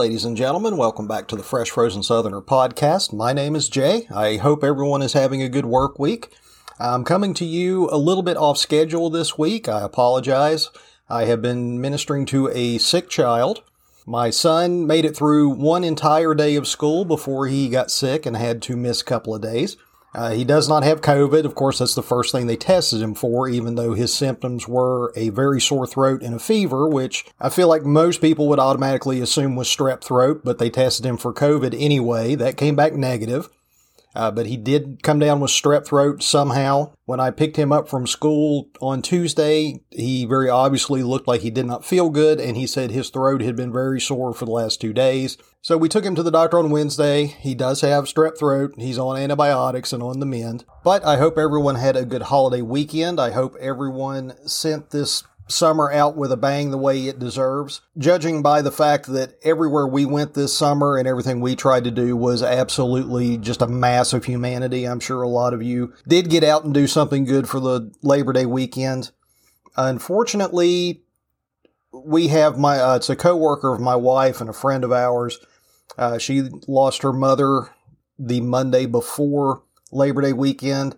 ladies and gentlemen. Welcome back to the Fresh Frozen Southerner podcast. My name is Jay. I hope everyone is having a good work week. I'm coming to you a little bit off schedule this week. I apologize. I have been ministering to a sick child. My son made it through one entire day of school before he got sick and had to miss a couple of days. Uh, he does not have COVID. Of course, that's the first thing they tested him for, even though his symptoms were a very sore throat and a fever, which I feel like most people would automatically assume was strep throat, but they tested him for COVID anyway. That came back negative. Uh, but he did come down with strep throat somehow. When I picked him up from school on Tuesday, he very obviously looked like he did not feel good, and he said his throat had been very sore for the last two days. So we took him to the doctor on Wednesday. He does have strep throat. He's on antibiotics and on the mend. But I hope everyone had a good holiday weekend. I hope everyone sent this summer out with a bang the way it deserves. Judging by the fact that everywhere we went this summer and everything we tried to do was absolutely just a mass of humanity. I'm sure a lot of you did get out and do something good for the Labor Day weekend. Unfortunately, we have my, uh, it's a coworker of my wife and a friend of ours. Uh, she lost her mother the Monday before Labor Day weekend.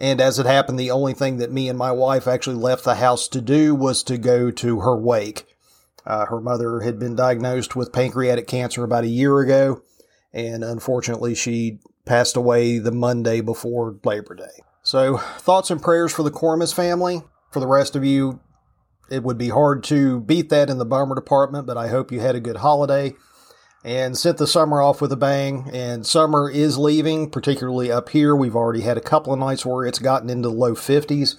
And as it happened, the only thing that me and my wife actually left the house to do was to go to her wake. Uh, her mother had been diagnosed with pancreatic cancer about a year ago, and unfortunately, she passed away the Monday before Labor Day. So, thoughts and prayers for the Cormus family. For the rest of you, it would be hard to beat that in the bummer department, but I hope you had a good holiday and sent the summer off with a bang. And summer is leaving, particularly up here. We've already had a couple of nights where it's gotten into the low 50s.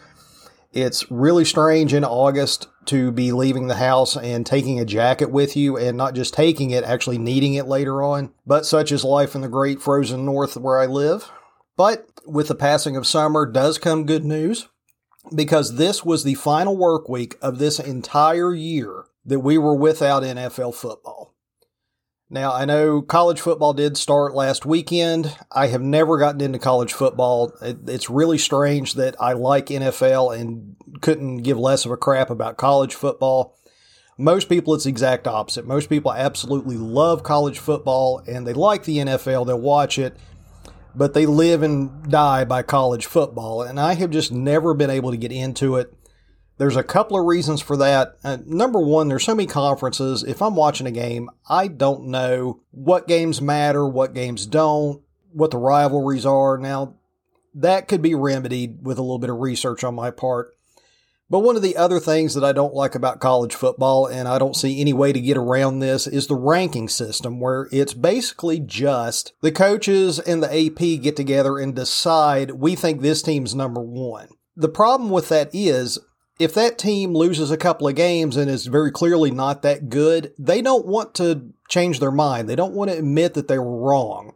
It's really strange in August to be leaving the house and taking a jacket with you and not just taking it, actually needing it later on. But such is life in the great frozen north where I live. But with the passing of summer does come good news because this was the final work week of this entire year that we were without NFL football. Now, I know college football did start last weekend. I have never gotten into college football. it's really strange that I like NFL and couldn't give less of a crap about college football. Most people, it's the exact opposite. Most people absolutely love college football and they like the NFL. They'll watch it, but they live and die by college football. And I have just never been able to get into it. There's a couple of reasons for that. Uh, number one, there's so many conferences. If I'm watching a game, I don't know what games matter, what games don't, what the rivalries are. Now, that could be remedied with a little bit of research on my part. But one of the other things that I don't like about college football, and I don't see any way to get around this, is the ranking system where it's basically just the coaches and the AP get together and decide we think this team's number one. The problem with that is if that team loses a couple of games and is very clearly not that good, they don't want to change their mind. They don't want to admit that they were wrong.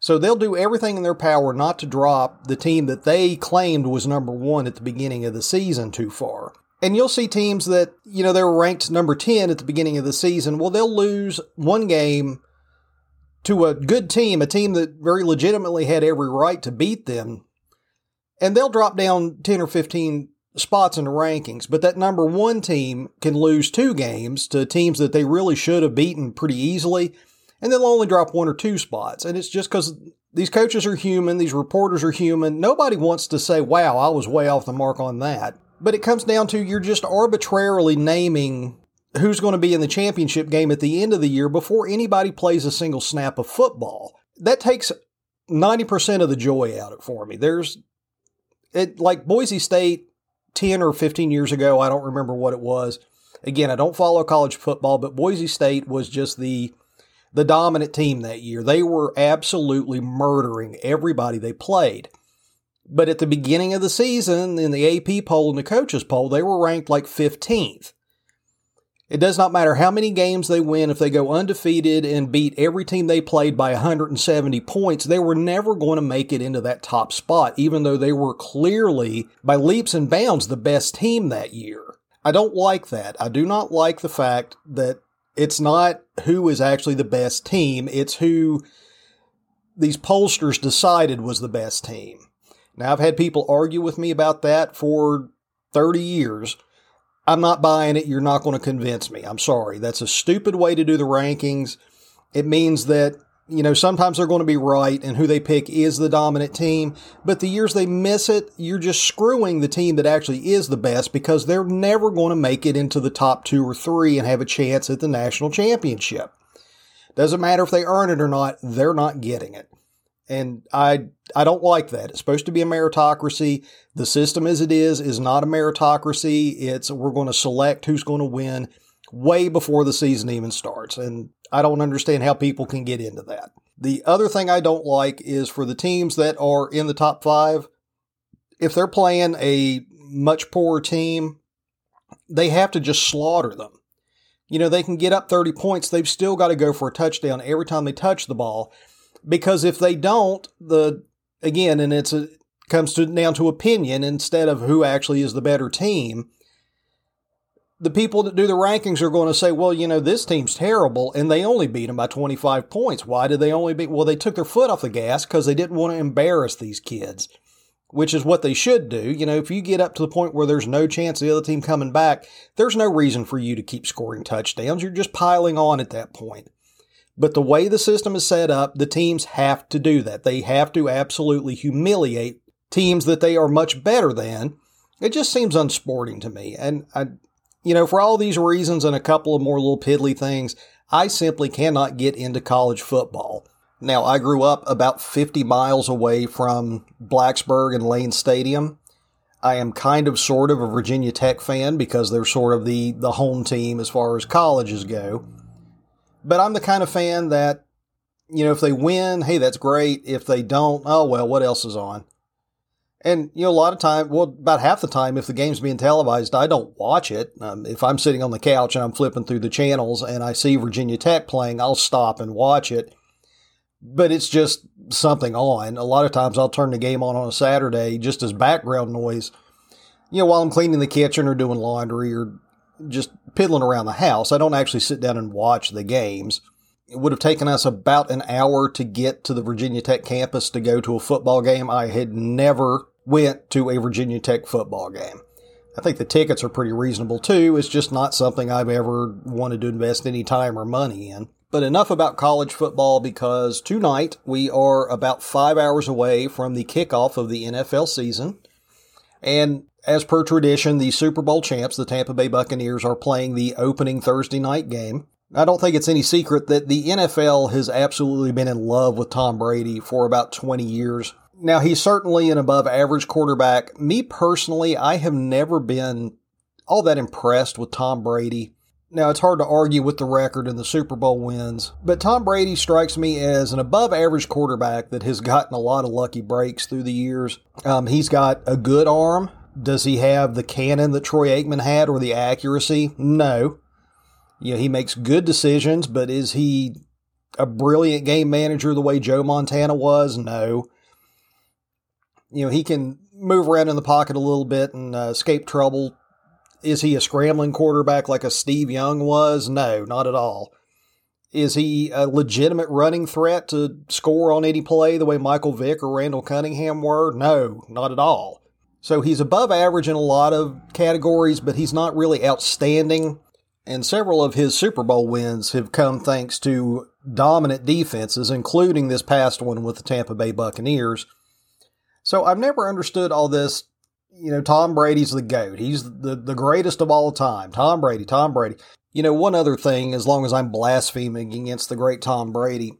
So they'll do everything in their power not to drop the team that they claimed was number one at the beginning of the season too far. And you'll see teams that, you know, they were ranked number 10 at the beginning of the season. Well, they'll lose one game to a good team, a team that very legitimately had every right to beat them. And they'll drop down 10 or 15 spots in the rankings, but that number one team can lose two games to teams that they really should have beaten pretty easily, and they'll only drop one or two spots. And it's just because these coaches are human, these reporters are human. Nobody wants to say, wow, I was way off the mark on that. But it comes down to you're just arbitrarily naming who's going to be in the championship game at the end of the year before anybody plays a single snap of football. That takes 90% of the joy out of it for me. There's it like Boise State 10 or 15 years ago. I don't remember what it was. Again, I don't follow college football, but Boise State was just the the dominant team that year. They were absolutely murdering everybody they played. But at the beginning of the season, in the AP poll and the coaches poll, they were ranked like 15th. It does not matter how many games they win, if they go undefeated and beat every team they played by 170 points, they were never going to make it into that top spot, even though they were clearly, by leaps and bounds, the best team that year. I don't like that. I do not like the fact that it's not who is actually the best team, it's who these pollsters decided was the best team. Now, I've had people argue with me about that for 30 years I'm not buying it. You're not going to convince me. I'm sorry. That's a stupid way to do the rankings. It means that, you know, sometimes they're going to be right and who they pick is the dominant team. But the years they miss it, you're just screwing the team that actually is the best because they're never going to make it into the top two or three and have a chance at the national championship. Doesn't matter if they earn it or not, they're not getting it. And I I don't like that. It's supposed to be a meritocracy. The system as it is is not a meritocracy. It's we're going to select who's going to win way before the season even starts. And I don't understand how people can get into that. The other thing I don't like is for the teams that are in the top five, if they're playing a much poorer team, they have to just slaughter them. You know, they can get up 30 points, they've still got to go for a touchdown every time they touch the ball because if they don't, the again, and it's a comes to down to opinion instead of who actually is the better team. The people that do the rankings are going to say, well, you know, this team's terrible, and they only beat them by 25 points. Why did they only beat? Well, they took their foot off the gas because they didn't want to embarrass these kids, which is what they should do. You know, if you get up to the point where there's no chance the other team coming back, there's no reason for you to keep scoring touchdowns. You're just piling on at that point. But the way the system is set up, the teams have to do that. They have to absolutely humiliate teams that they are much better than. It just seems unsporting to me. And I, you know, for all these reasons and a couple of more little piddly things, I simply cannot get into college football. Now, I grew up about 50 miles away from Blacksburg and Lane Stadium. I am kind of sort of a Virginia Tech fan because they're sort of the, the home team as far as colleges go. But I'm the kind of fan that, you know, if they win, hey, that's great. If they don't, oh, well, what else is on? And, you know, a lot of time, well, about half the time, if the game's being televised, I don't watch it. Um, if I'm sitting on the couch and I'm flipping through the channels and I see Virginia Tech playing, I'll stop and watch it. But it's just something on. A lot of times I'll turn the game on on a Saturday just as background noise, you know, while I'm cleaning the kitchen or doing laundry or just piddling around the house. I don't actually sit down and watch the games. It would have taken us about an hour to get to the Virginia Tech campus to go to a football game. I had never went to a Virginia Tech football game. I think the tickets are pretty reasonable too. It's just not something I've ever wanted to invest any time or money in. But enough about college football because tonight we are about five hours away from the kickoff of the NFL season. And as per tradition, the Super Bowl champs, the Tampa Bay Buccaneers, are playing the opening Thursday night game. I don't think it's any secret that the NFL has absolutely been in love with Tom Brady for about 20 years. Now, he's certainly an above average quarterback. Me personally, I have never been all that impressed with Tom Brady. Now, it's hard to argue with the record and the Super Bowl wins, but Tom Brady strikes me as an above average quarterback that has gotten a lot of lucky breaks through the years. Um, he's got a good arm. Does he have the cannon that Troy Aikman had or the accuracy? No. You know, he makes good decisions, but is he a brilliant game manager the way Joe Montana was? No. You know, he can move around in the pocket a little bit and uh, escape trouble. Is he a scrambling quarterback like a Steve Young was? No, not at all. Is he a legitimate running threat to score on any play the way Michael Vick or Randall Cunningham were? No, not at all. So he's above average in a lot of categories, but he's not really outstanding. And several of his Super Bowl wins have come thanks to dominant defenses, including this past one with the Tampa Bay Buccaneers. So I've never understood all this. You know, Tom Brady's the GOAT. He's the, the greatest of all time. Tom Brady, Tom Brady. You know, one other thing, as long as I'm blaspheming against the great Tom Brady,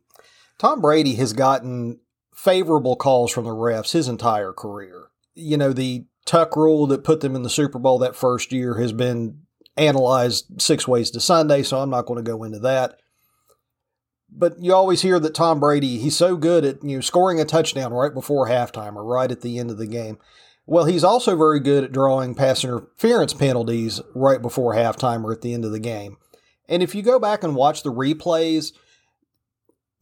Tom Brady has gotten favorable calls from the refs his entire career you know, the tuck rule that put them in the Super Bowl that first year has been analyzed six ways to Sunday, so I'm not going to go into that. But you always hear that Tom Brady, he's so good at you know, scoring a touchdown right before halftime or right at the end of the game. Well, he's also very good at drawing pass interference penalties right before halftime or at the end of the game. And if you go back and watch the replays,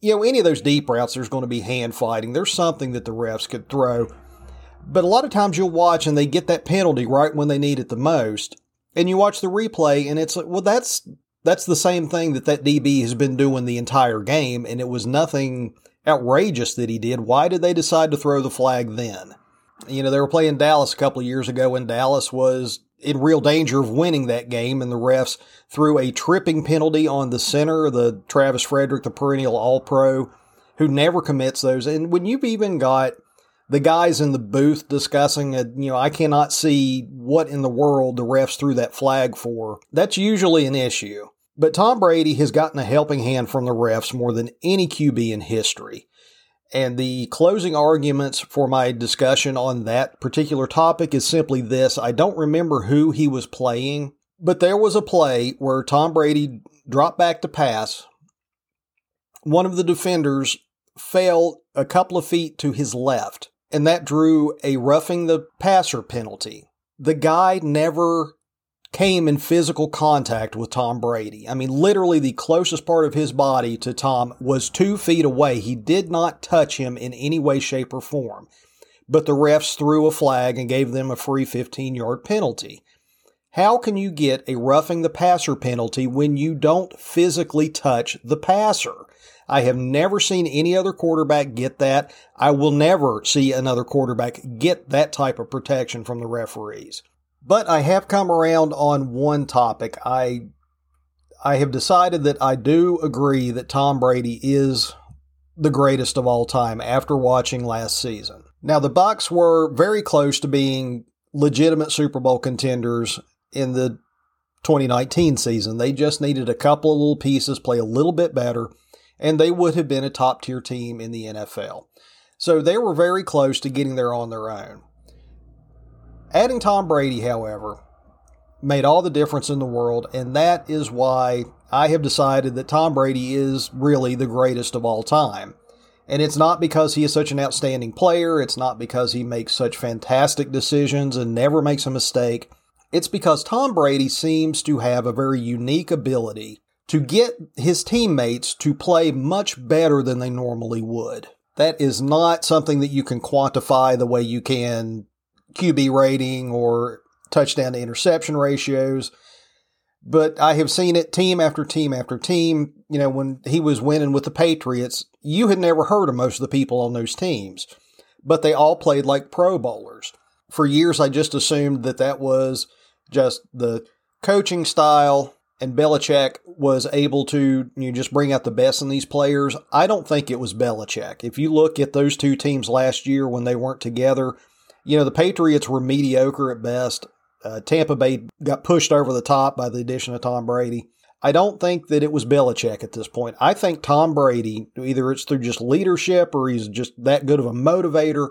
you know, any of those deep routes, there's going to be hand fighting. There's something that the refs could throw but a lot of times you'll watch and they get that penalty right when they need it the most. And you watch the replay and it's like, well, that's, that's the same thing that that DB has been doing the entire game. And it was nothing outrageous that he did. Why did they decide to throw the flag then? You know, they were playing Dallas a couple of years ago when Dallas was in real danger of winning that game, and the refs threw a tripping penalty on the center, the Travis Frederick, the perennial All Pro, who never commits those. And when you've even got the guys in the booth discussing it, you know, I cannot see what in the world the refs threw that flag for. That's usually an issue. But Tom Brady has gotten a helping hand from the refs more than any QB in history. And the closing arguments for my discussion on that particular topic is simply this. I don't remember who he was playing, but there was a play where Tom Brady dropped back to pass. One of the defenders fell a couple of feet to his left and that drew a roughing the passer penalty. The guy never came in physical contact with Tom Brady. I mean, literally the closest part of his body to Tom was two feet away. He did not touch him in any way, shape, or form. But the refs threw a flag and gave them a free 15 yard penalty. How can you get a roughing the passer penalty when you don't physically touch the passer? I have never seen any other quarterback get that. I will never see another quarterback get that type of protection from the referees. But I have come around on one topic. I I have decided that I do agree that Tom Brady is the greatest of all time after watching last season. Now the Bucs were very close to being legitimate Super Bowl contenders in the 2019 season. They just needed a couple of little pieces, play a little bit better, and they would have been a top tier team in the NFL. So they were very close to getting there on their own. Adding Tom Brady, however, made all the difference in the world, and that is why I have decided that Tom Brady is really the greatest of all time. And it's not because he is such an outstanding player, it's not because he makes such fantastic decisions and never makes a mistake. It's because Tom Brady seems to have a very unique ability to get his teammates to play much better than they normally would. That is not something that you can quantify the way you can QB rating or touchdown to interception ratios. But I have seen it team after team after team. You know, when he was winning with the Patriots, you had never heard of most of the people on those teams, but they all played like Pro Bowlers. For years, I just assumed that that was just the coaching style and Belichick was able to you know, just bring out the best in these players. I don't think it was Belichick. If you look at those two teams last year when they weren't together, you know, the Patriots were mediocre at best. Uh, Tampa Bay got pushed over the top by the addition of Tom Brady. I don't think that it was Belichick at this point. I think Tom Brady, either it's through just leadership or he's just that good of a motivator.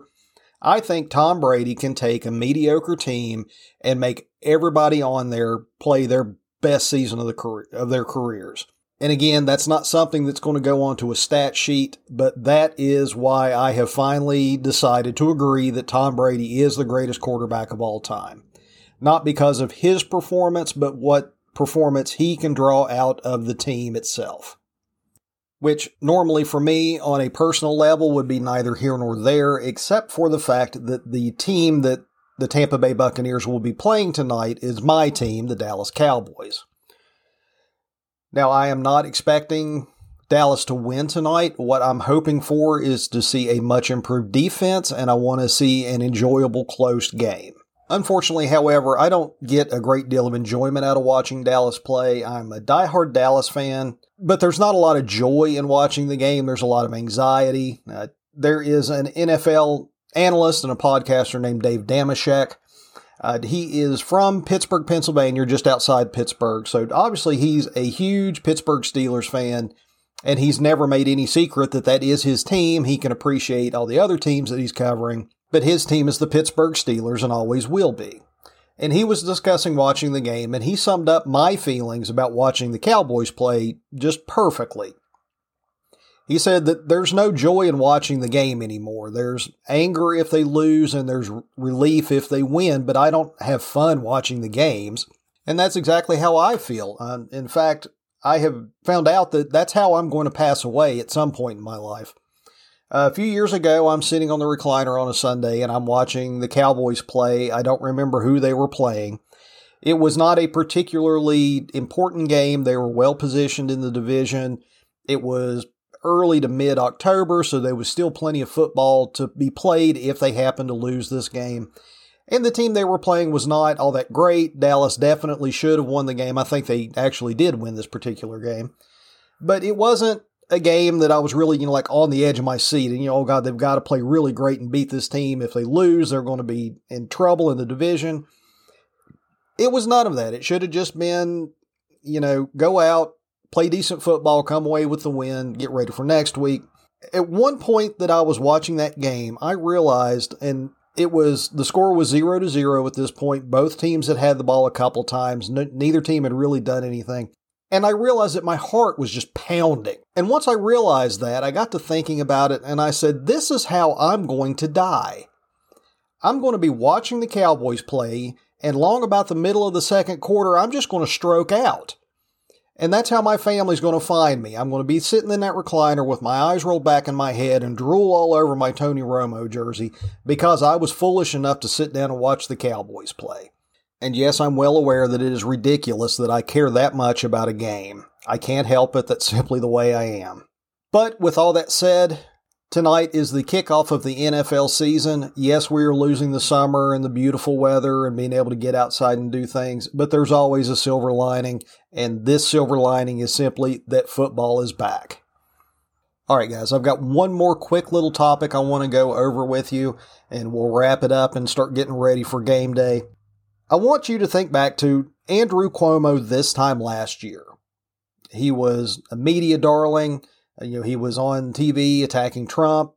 I think Tom Brady can take a mediocre team and make everybody on there play their best season of the career, of their careers. And again, that's not something that's going to go onto a stat sheet, but that is why I have finally decided to agree that Tom Brady is the greatest quarterback of all time. Not because of his performance, but what performance he can draw out of the team itself. Which normally for me on a personal level would be neither here nor there, except for the fact that the team that the Tampa Bay Buccaneers will be playing tonight is my team, the Dallas Cowboys. Now, I am not expecting Dallas to win tonight. What I'm hoping for is to see a much improved defense, and I want to see an enjoyable close game. Unfortunately, however, I don't get a great deal of enjoyment out of watching Dallas play. I'm a diehard Dallas fan, but there's not a lot of joy in watching the game. There's a lot of anxiety. Uh, there is an NFL analyst and a podcaster named Dave Dameshek. Uh, he is from Pittsburgh, Pennsylvania, just outside Pittsburgh. So obviously he's a huge Pittsburgh Steelers fan, and he's never made any secret that that is his team. He can appreciate all the other teams that he's covering, but his team is the Pittsburgh Steelers and always will be. And he was discussing watching the game, and he summed up my feelings about watching the Cowboys play just perfectly. He said that there's no joy in watching the game anymore. There's anger if they lose and there's relief if they win, but I don't have fun watching the games. And that's exactly how I feel. Uh, in fact, I have found out that that's how I'm going to pass away at some point in my life. Uh, a few years ago, I'm sitting on the recliner on a Sunday and I'm watching the Cowboys play. I don't remember who they were playing. It was not a particularly important game. They were well positioned in the division. It was early to mid October, so there was still plenty of football to be played if they happened to lose this game. And the team they were playing was not all that great. Dallas definitely should have won the game. I think they actually did win this particular game. But it wasn't a game that I was really, you know, like on the edge of my seat. And, you know, oh God, they've got to play really great and beat this team. If they lose, they're going to be in trouble in the division. It was none of that. It should have just been, you know, go out, play decent football, come away with the win, get ready for next week. At one point that I was watching that game, I realized, and it was the score was zero to zero at this point. Both teams had had the ball a couple times. neither team had really done anything. And I realized that my heart was just pounding. And once I realized that, I got to thinking about it and I said, this is how I'm going to die. I'm going to be watching the Cowboys play, and long about the middle of the second quarter, I'm just going to stroke out. And that's how my family's going to find me. I'm going to be sitting in that recliner with my eyes rolled back in my head and drool all over my Tony Romo jersey because I was foolish enough to sit down and watch the Cowboys play. And yes, I'm well aware that it is ridiculous that I care that much about a game. I can't help it, that's simply the way I am. But with all that said, tonight is the kickoff of the NFL season. Yes, we are losing the summer and the beautiful weather and being able to get outside and do things, but there's always a silver lining, and this silver lining is simply that football is back. All right, guys, I've got one more quick little topic I want to go over with you, and we'll wrap it up and start getting ready for game day. I want you to think back to Andrew Cuomo this time last year. He was a media darling. You know, he was on TV attacking Trump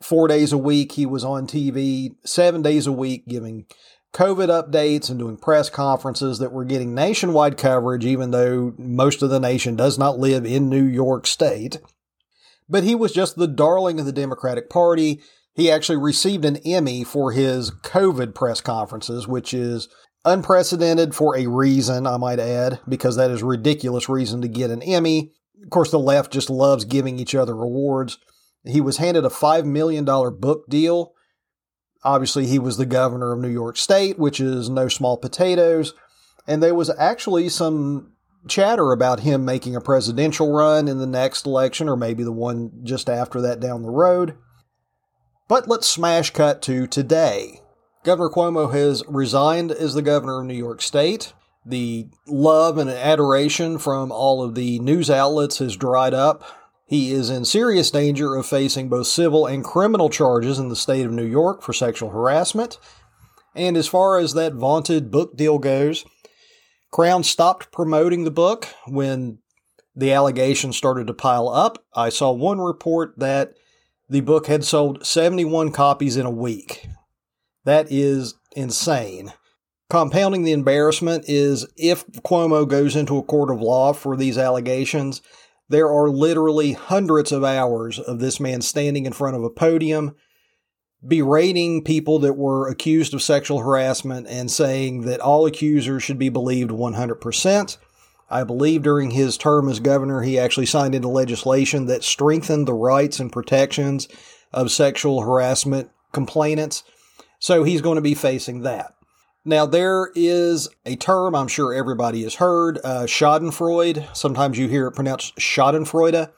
four days a week. He was on TV seven days a week giving COVID updates and doing press conferences that were getting nationwide coverage, even though most of the nation does not live in New York State. But he was just the darling of the Democratic Party. He actually received an Emmy for his COVID press conferences, which is Unprecedented for a reason, I might add, because that is ridiculous reason to get an Emmy. Of course, the left just loves giving each other awards. He was handed a $5 million book deal. Obviously, he was the governor of New York State, which is no small potatoes. And there was actually some chatter about him making a presidential run in the next election, or maybe the one just after that down the road. But let's smash cut to today. Governor Cuomo has resigned as the governor of New York State. The love and adoration from all of the news outlets has dried up. He is in serious danger of facing both civil and criminal charges in the state of New York for sexual harassment. And as far as that vaunted book deal goes, Crown stopped promoting the book when the allegations started to pile up. I saw one report that the book had sold 71 copies in a week. That is insane. Compounding the embarrassment is if Cuomo goes into a court of law for these allegations, there are literally hundreds of hours of this man standing in front of a podium berating people that were accused of sexual harassment and saying that all accusers should be believed 100%. I believe during his term as governor, he actually signed into legislation that strengthened the rights and protections of sexual harassment complainants. So he's going to be facing that. Now, there is a term I'm sure everybody has heard, uh, Schadenfreude. Sometimes you hear it pronounced Schadenfreude.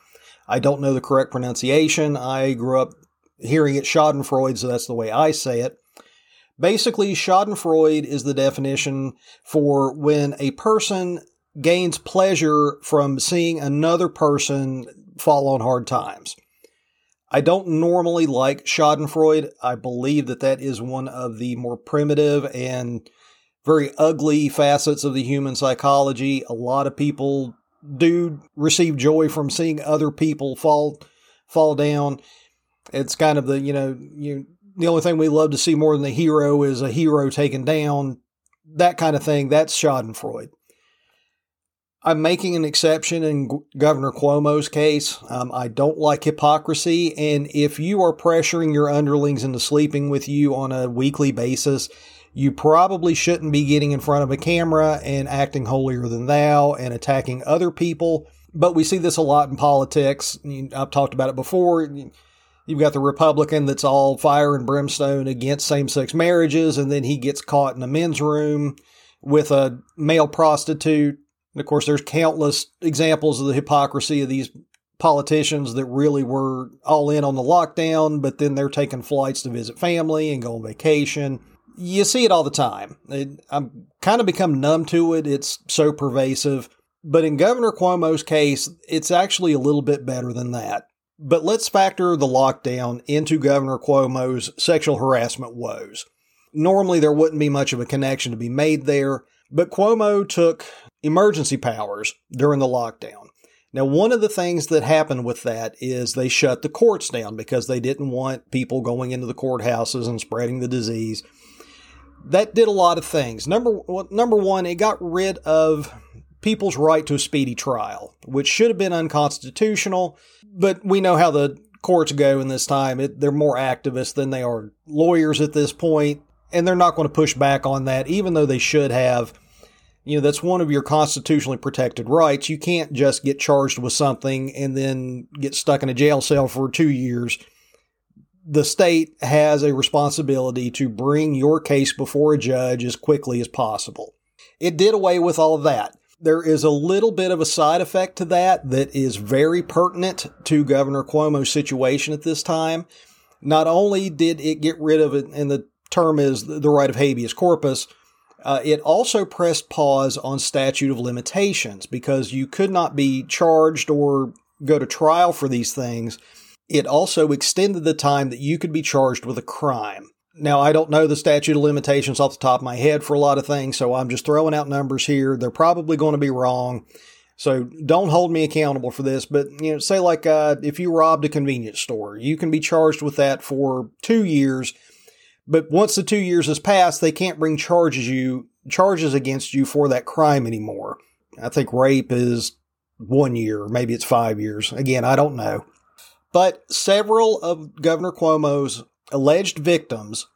I don't know the correct pronunciation. I grew up hearing it Schadenfreude, so that's the way I say it. Basically, Schadenfreude is the definition for when a person gains pleasure from seeing another person fall on hard times. I don't normally like Schadenfreude. I believe that that is one of the more primitive and very ugly facets of the human psychology. A lot of people do receive joy from seeing other people fall fall down. It's kind of the you know you the only thing we love to see more than the hero is a hero taken down. That kind of thing. That's Schadenfreude. I'm making an exception in Governor Cuomo's case. Um, I don't like hypocrisy. And if you are pressuring your underlings into sleeping with you on a weekly basis, you probably shouldn't be getting in front of a camera and acting holier than thou and attacking other people. But we see this a lot in politics. I've talked about it before. You've got the Republican that's all fire and brimstone against same sex marriages, and then he gets caught in a men's room with a male prostitute and of course, there's countless examples of the hypocrisy of these politicians that really were all in on the lockdown, but then they're taking flights to visit family and go on vacation. You see it all the time. It, I'm kind of become numb to it. It's so pervasive. But in Governor Cuomo's case, it's actually a little bit better than that. But let's factor the lockdown into Governor Cuomo's sexual harassment woes. Normally, there wouldn't be much of a connection to be made there, but Cuomo took emergency powers during the lockdown. Now, one of the things that happened with that is they shut the courts down because they didn't want people going into the courthouses and spreading the disease. That did a lot of things. Number number one, it got rid of people's right to a speedy trial, which should have been unconstitutional, but we know how the courts go in this time. It, they're more activists than they are lawyers at this point, and they're not going to push back on that, even though they should have you know, that's one of your constitutionally protected rights. You can't just get charged with something and then get stuck in a jail cell for two years. The state has a responsibility to bring your case before a judge as quickly as possible. It did away with all of that. There is a little bit of a side effect to that that is very pertinent to Governor Cuomo's situation at this time. Not only did it get rid of it, and the term is the right of habeas corpus, uh, it also pressed pause on statute of limitations because you could not be charged or go to trial for these things. It also extended the time that you could be charged with a crime. Now, I don't know the statute of limitations off the top of my head for a lot of things, so I'm just throwing out numbers here. They're probably going to be wrong. So don't hold me accountable for this, but you know, say like uh, if you robbed a convenience store, you can be charged with that for two years but once the two years has passed, they can't bring charges you charges against you for that crime anymore. I think rape is one year, maybe it's five years. Again, I don't know. But several of Governor Cuomo's alleged victims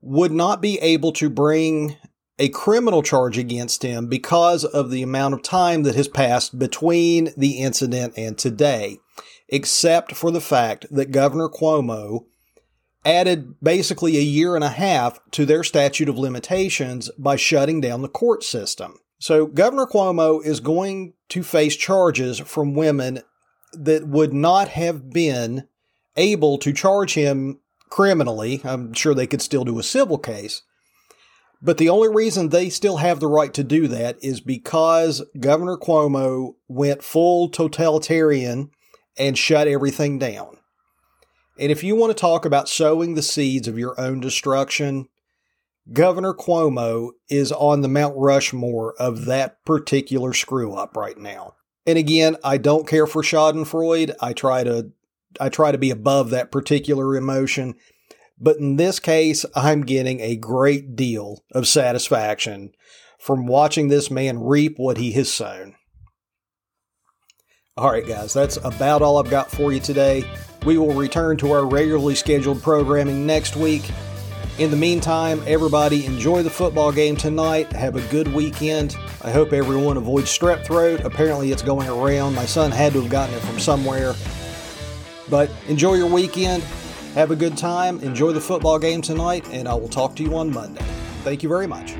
would not be able to bring a criminal charge against him because of the amount of time that has passed between the incident and today, except for the fact that Governor Cuomo added basically a year and a half to their statute of limitations by shutting down the court system. So Governor Cuomo is going to face charges from women that would not have been able to charge him criminally. I'm sure they could still do a civil case. But the only reason they still have the right to do that is because Governor Cuomo went full totalitarian and shut everything down. And if you want to talk about sowing the seeds of your own destruction, Governor Cuomo is on the Mount Rushmore of that particular screw up right now. And again, I don't care for Schadenfreude. I try to I try to be above that particular emotion. But in this case, I'm getting a great deal of satisfaction from watching this man reap what he has sown. All right, guys, that's about all I've got for you today. We will return to our regularly scheduled programming next week. In the meantime, everybody enjoy the football game tonight. Have a good weekend. I hope everyone avoids strep throat. Apparently, it's going around. My son had to have gotten it from somewhere. But enjoy your weekend. Have a good time. Enjoy the football game tonight, and I will talk to you on Monday. Thank you very much.